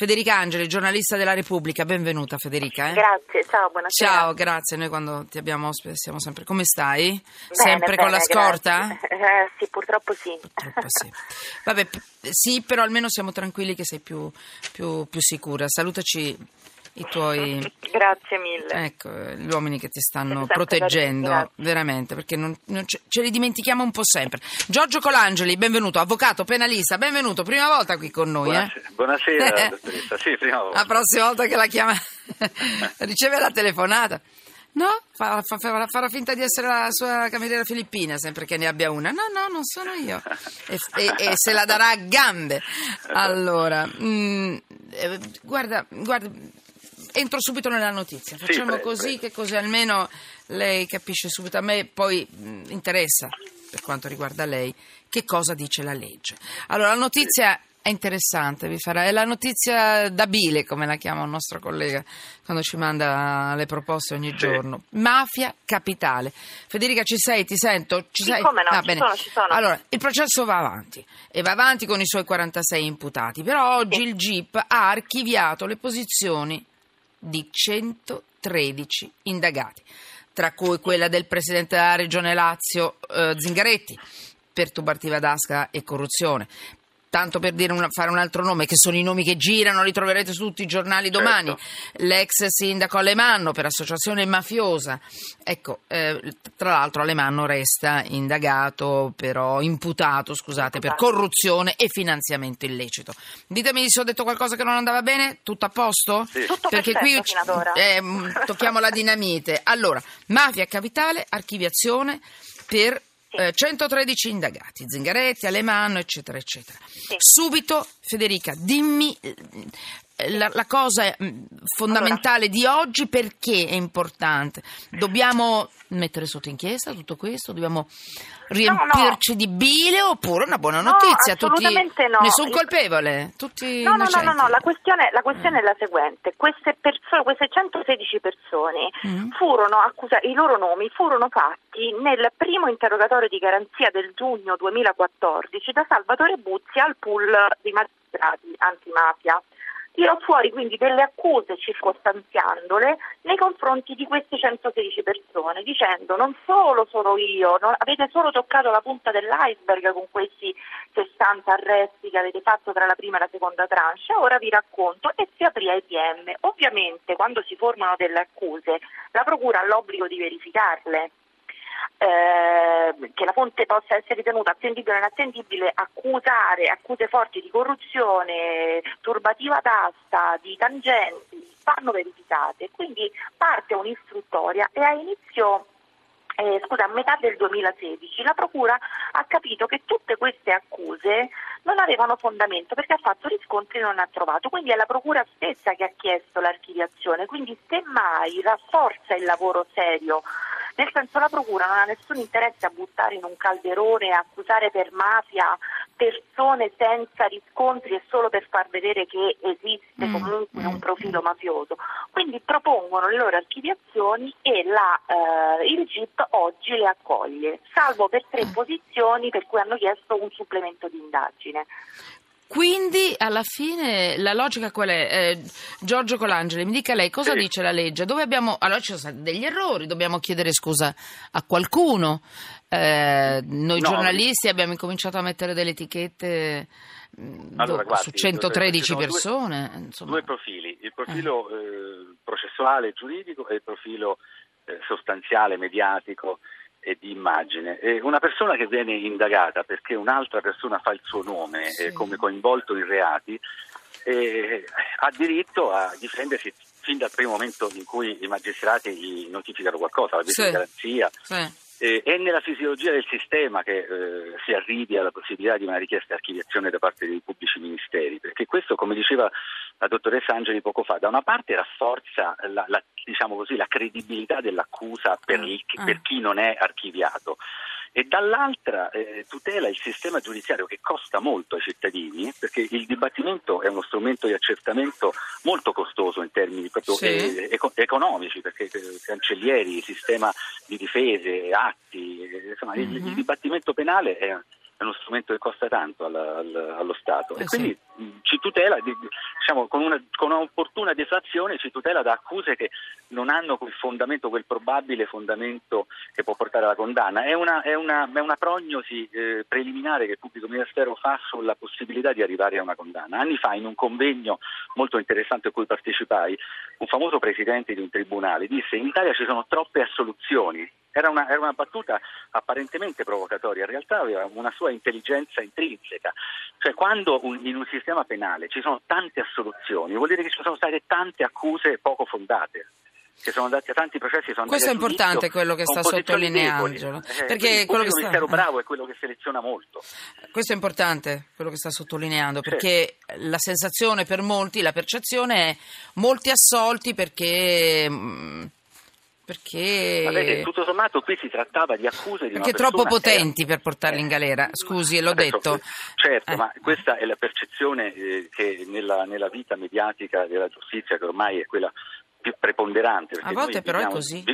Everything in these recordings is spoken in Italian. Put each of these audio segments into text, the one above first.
Federica Angeli, giornalista della Repubblica, benvenuta Federica. Eh? Grazie, ciao, buonasera. Ciao, grazie, noi quando ti abbiamo ospite siamo sempre... Come stai? Bene, sempre bene, con la scorta? Eh, sì, purtroppo sì. Purtroppo sì. Vabbè, p- sì, però almeno siamo tranquilli che sei più, più- più sicura. Salutaci i tuoi... Grazie mille. Ecco, gli uomini che ti stanno Sempre proteggendo, grazie. veramente, perché non- non ce, ce li dimentichiamo un po' sempre. Giorgio Colangeli, benvenuto, avvocato, penalista, benvenuto, prima volta qui con noi. Eh? Buonasera, buonasera, dottoressa. Sì, prima volta. La prossima volta che la chiama, riceve la telefonata. No, fa- fa- farà farà finta di essere la sua cameriera filippina, sempre che ne abbia una. No, no, non sono io. E, e- e se la darà a gambe. Allora, mm, eh, guarda, guarda, entro subito nella notizia. Facciamo prego, così, prego. che così almeno lei capisce subito. A me poi mm, interessa, per quanto riguarda lei, che cosa dice la legge. Allora, la notizia è interessante, vi farà. È la notizia da bile, come la chiama un nostro collega quando ci manda le proposte ogni Sì. giorno. Mafia capitale. Federica, ci sei? Ti sento? Ci Sì, sei? come no, Ah, ci bene. sono, ci sono. Allora, il processo va avanti e va avanti con i suoi 46 imputati, però oggi il GIP ha archiviato le posizioni di 113 indagati, tra cui quella del presidente della regione Lazio eh, Zingaretti per tubartiva d'asca e corruzione. Tanto per dire una- fare un altro nome, che sono i nomi che girano, li troverete su tutti i giornali domani. L'ex sindaco Alemanno per associazione mafiosa. Ecco, eh, tra l'altro Alemanno resta indagato, però imputato, scusate, per corruzione e finanziamento illecito. Ditemi se ho detto qualcosa che non andava bene, tutto a posto? Sì. Tutto Perché qui eh, tocchiamo la dinamite. Allora, mafia capitale, archiviazione per Sì. eh, 113 indagati, Zingaretti, Alemanno, eccetera, eccetera. Sì. Subito, Federica, dimmi eh, la, la cosa mh, fondamentale di oggi perché è importante. Dobbiamo mettere sotto inchiesta tutto questo? Dobbiamo riempirci di bile oppure una buona No, notizia? tutti, assolutamente no. Nessun colpevole? Tutti No, no, no, no, no, la questione, la questione è la seguente. Queste persone, queste 116 persone Mm. furono accusate, i loro nomi furono fatti nel primo interrogatorio di garanzia del giugno 2014 da Salvatore Buzzi al pool di magistrati antimafia. Tirò fuori quindi delle accuse circostanziandole nei confronti di queste 116 persone, dicendo non solo sono io, non- avete solo toccato la punta dell'iceberg con questi 60 arresti che avete fatto tra la prima e la seconda tranche, ora vi racconto e si aprì ai PM. Ovviamente quando si formano delle accuse la Procura ha l'obbligo di verificarle. Eh, che la fonte possa essere ritenuta attendibile o inattendibile, accusare accuse forti di corruzione, turbativa d'asta, di tangenti, vanno verificate. Quindi parte un'istruttoria e a inizio eh, scusa, a metà del 2016 la Procura ha capito che tutte queste accuse non avevano fondamento perché ha fatto riscontri e non ha trovato, quindi è la Procura stessa che ha chiesto l'archiviazione, quindi semmai rafforza il lavoro serio, nel senso la Procura non ha nessun interesse a buttare in un calderone e accusare per mafia persone senza riscontri e solo per far vedere che esiste Mm, comunque mm, un profilo mafioso. Quindi propongono le loro archiviazioni e la, eh, il GIP oggi le accoglie, salvo per tre posizioni per cui hanno chiesto un supplemento di indagine. Quindi alla fine la logica qual è? Eh, Giorgio Colangeli, mi dica lei cosa Sì. dice la legge? Dove abbiamo... Allora ci sono stati degli errori, dobbiamo chiedere scusa a qualcuno. Eh, noi No. giornalisti abbiamo incominciato a mettere delle etichette mh, Allora, do- guardi, su 113 ci sono due- persone. insomma. Due profili, il profilo eh, processuale e giuridico e il profilo eh, sostanziale, mediatico e di immagine. E una persona che viene indagata perché un'altra persona fa il suo nome Sì. eh, come coinvolto in reati eh, ha diritto a difendersi fin dal primo momento in cui i magistrati gli notificano qualcosa, la Sì. di garanzia. Sì. Eh, è nella fisiologia del sistema che eh, si arrivi alla possibilità di una richiesta di archiviazione da parte dei pubblici ministeri, perché questo, come diceva la dottoressa Angeli poco fa, da una parte rafforza la, la- diciamo così, la credibilità dell'accusa per, Mm, il- mm. per chi non è archiviato e dall'altra eh, tutela il sistema giudiziario che costa molto ai cittadini, perché il dibattimento è uno strumento di accertamento molto costoso in termini proprio Sì. eh, eco- economici, perché eh, cancellieri, sistema di difese, atti, eh, insomma il- Mhm. il, dibattimento penale è è uno strumento che costa tanto al, al, allo Stato eh e quindi sì. ci tutela, diciamo, con, una, con un'opportuna deflazione ci tutela da accuse che non hanno quel fondamento, quel probabile fondamento che può portare alla condanna. È una, è una, è una prognosi eh, preliminare che il pubblico ministero fa sulla possibilità di arrivare a una condanna. Anni fa in un convegno molto interessante a cui partecipai, un famoso presidente di un tribunale disse in Italia ci sono troppe assoluzioni era una, era una, battuta apparentemente provocatoria, in realtà aveva una sua intelligenza intrinseca. Cioè quando un, in un sistema penale ci sono tante assoluzioni, vuol dire che ci sono state tante accuse poco fondate. Che sono andati a tanti processi sono Questo è importante quello che sta sottolineando. Eh, perché quello che sta... ministero bravo è quello che seleziona molto. Questo è importante, quello che sta sottolineando, perché sì. la sensazione per molti, la percezione è molti assolti perché mm, perché... Vabbè, tutto sommato qui si trattava di accuse di Perché troppo potenti era... per portarli in galera, scusi, l'ho Adesso, detto. Certo, eh. ma questa è la percezione eh, che nella, nella, vita mediatica della giustizia, che ormai è quella più preponderante. A volte però viviamo, è così.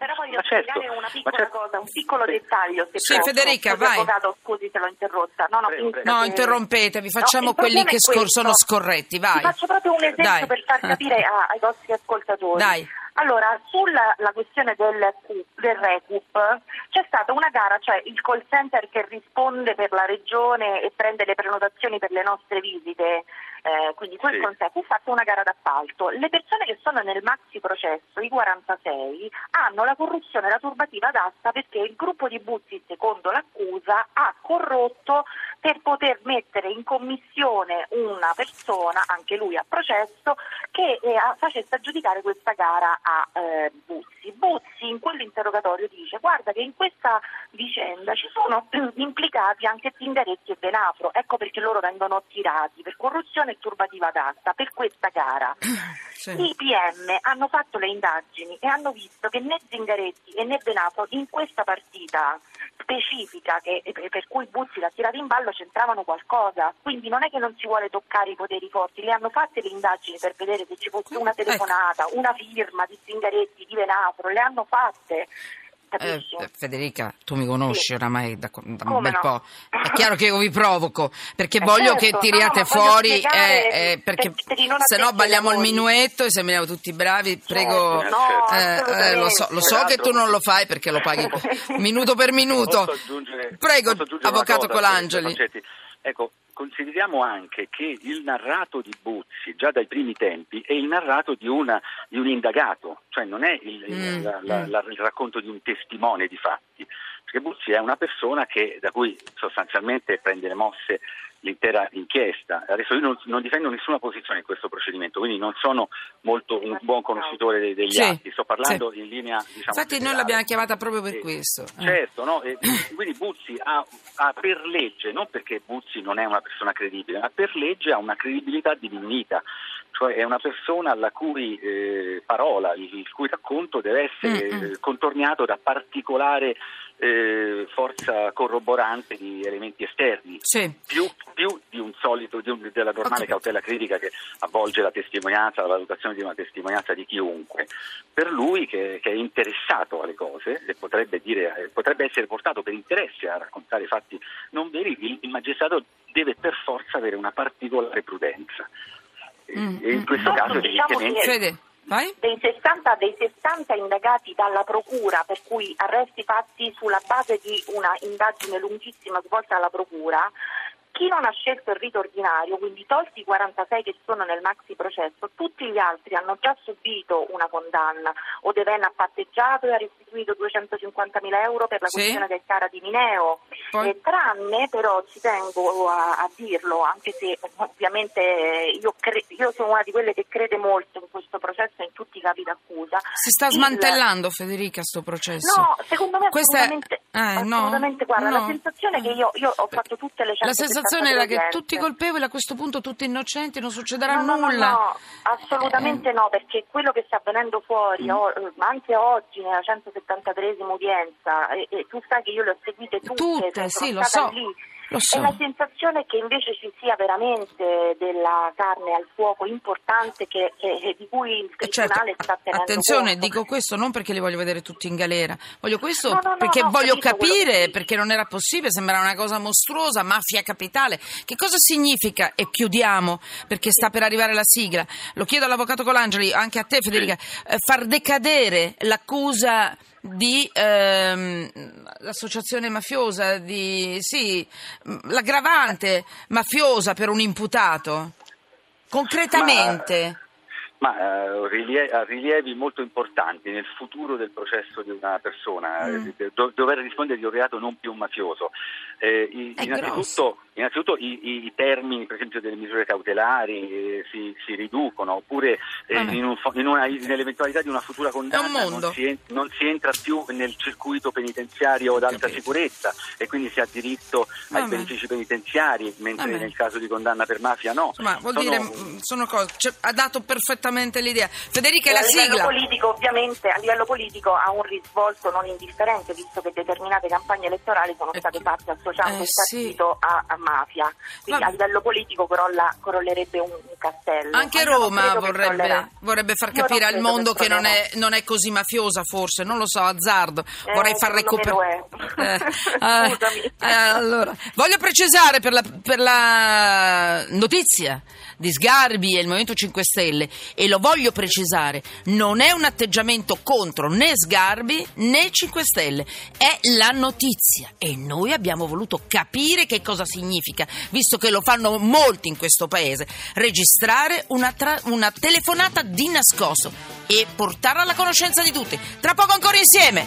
Però voglio certo, spiegare una piccola certo. cosa, un piccolo dettaglio. Se sì, posso. Federica, vai. Avvocato, scusi se l'ho interrotta. No, no, prego, prego. no interrompetevi, facciamo no, quelli che sono scorretti, vai. Vi faccio proprio un esempio Dai. per far capire ai vostri ascoltatori. Dai. Allora, sulla questione del, del, Recup c'è stata una gara, cioè il call center che risponde per la regione e prende le prenotazioni per le nostre visite, eh, quindi quel sì. concept è fatto una gara d'appalto. Le persone che sono nel maxi processo, i 46, hanno la corruzione la turbativa d'asta perché il gruppo di Buzzi, secondo l'accusa, ha corrotto per poter mettere in commissione una persona, anche lui a processo, che eh, facesse aggiudicare questa gara a eh, Buzzi. Buzzi in quell'interrogatorio dice guarda che in questa vicenda ci sono implicati anche Zingaretti e Benafro, ecco perché loro vengono tirati per corruzione e turbativa d'asta per questa gara. Sì. I PM hanno fatto le indagini e hanno visto che né Zingaretti e né Benafro in questa partita specifica che, per cui Buzzi l'ha tirata in ballo c'entravano qualcosa, quindi non è che non si vuole toccare i poteri forti, le hanno fatte le indagini per vedere se ci fosse una ecco. telefonata, una firma di Zingaretti, di Venafro, le hanno fatte. Eh, Federica, tu mi conosci sì. oramai da, da un bel no? po'. È chiaro che io vi provoco perché eh voglio certo. che tiriate no, fuori, eh, eh, perché per, se no balliamo il minuetto e sembriamo tutti bravi. Prego, certo. no, eh, eh, lo so, lo so che tu non lo fai perché lo paghi minuto per minuto. Prego, avvocato Colangeli. Ecco, consideriamo anche che il narrato di Buzzi, già dai primi tempi, è il narrato di, una, di un indagato, cioè non è il, mm. la, la, la, il racconto di un testimone di fatti, perché Buzzi è una persona che, da cui sostanzialmente prende le mosse l'intera inchiesta. Adesso io non, non, difendo nessuna posizione in questo procedimento, quindi non sono molto un buon conoscitore dei, degli sì, atti, sto parlando sì. in linea. Diciamo, Infatti generale. noi l'abbiamo chiamata proprio per eh, questo. Certo, no? e, quindi Buzzi ha, ha, per legge, non perché Buzzi non è una persona credibile, ma per legge ha una credibilità diminuita, cioè è una persona la cui eh, parola, il, il, cui racconto deve essere mm-hmm. contorniato da particolare eh, forza corroborante di elementi esterni, sì. più, più, di un solito, di un, della normale cautela critica che avvolge la testimonianza, la valutazione di una testimonianza di chiunque. Per lui che, che è interessato alle cose e potrebbe, dire, eh, potrebbe, essere portato per interesse a raccontare fatti non veri, il, il magistrato deve per forza avere una particolare prudenza. Mm, e in mm, questo mm. caso diciamo evidentemente... Dei 60, dei 60, indagati dalla Procura, per cui arresti fatti sulla base di una indagine lunghissima svolta dalla Procura, chi non ha scelto il rito ordinario, quindi tolti i 46 che sono nel maxi processo, tutti gli altri hanno già subito una condanna. Odeven ha patteggiato e ha restituito 250.000 euro per la sì. questione del cara di Mineo. Poi... tranne, però ci tengo a, a, dirlo, anche se ovviamente io, cre- io, sono una di quelle che crede molto in questo processo e in tutti i capi d'accusa. Si sta smantellando il... Federica questo processo? No, secondo me Questa assolutamente, è... eh, assolutamente no, guarda, no. la sensazione è che io, io ho fatto tutte le certe sensazione era che tutti colpevoli, a questo punto tutti innocenti, non succederà no, nulla. No, no, assolutamente eh. no, perché quello che sta avvenendo fuori, mm. oh, anche oggi nella 173esima udienza, e, e, tu sai che io le ho seguite tutte, tutte sì, lo so. Lì, so. È la sensazione che invece ci sia veramente della carne al fuoco importante che, che, di cui il Eh, certo, Tribunale sta tenendo attenzione, conto. dico questo non perché li voglio vedere tutti in galera, voglio questo No, no, perché no, voglio capire, perché non era possibile, sembrava una cosa mostruosa, mafia capitale. Che cosa significa? E chiudiamo, perché sta per arrivare la sigla. Lo chiedo all'avvocato Colangeli, anche a te Federica, eh, far decadere l'accusa di ehm, associazione mafiosa, di sì, l'aggravante mafiosa per un imputato. Concretamente. Ma eh, rilie- ha rilievi molto importanti nel futuro del processo di una persona, Mm. eh, do- dover rispondere di un reato non più mafioso. Eh, i- innanzitutto, innanzitutto i, i- termini, per esempio, delle misure cautelari eh, si, si riducono, oppure eh, in un fo- in una- nell'eventualità di una futura condanna mondo. non si, en- non si entra più nel circuito penitenziario ad alta sicurezza e quindi si ha diritto ai Vabbè. benefici penitenziari, mentre Vabbè. nel caso di condanna per mafia no. Insomma, vuol Sono- dire, mh, sono cose, cioè, ha dato perfettamente l'idea. Federica, E la a livello sigla. politico, ovviamente, a livello politico ha un risvolto non indifferente, visto che determinate campagne elettorali sono Eh, state che- fatte associando eh, il sì. partito a, a mafia. Quindi Vabbè. a livello politico crolla- crollerebbe un, un castello. Anche Ma Roma vorrebbe, vorrebbe far capire al mondo che non è, non è così mafiosa, forse, non lo so, azzardo. Eh, Vorrei far recuperare. lo è. Scusami. allora, voglio precisare per la, per la notizia di Sgarbi e il Movimento 5 Stelle, e lo voglio precisare, non è un atteggiamento contro né Sgarbi né 5 Stelle, è la notizia e noi abbiamo voluto capire che cosa significa, visto che lo fanno molti in questo paese, registrare una, tra- una telefonata di nascosto e portarla alla conoscenza di tutti. Tra poco ancora insieme!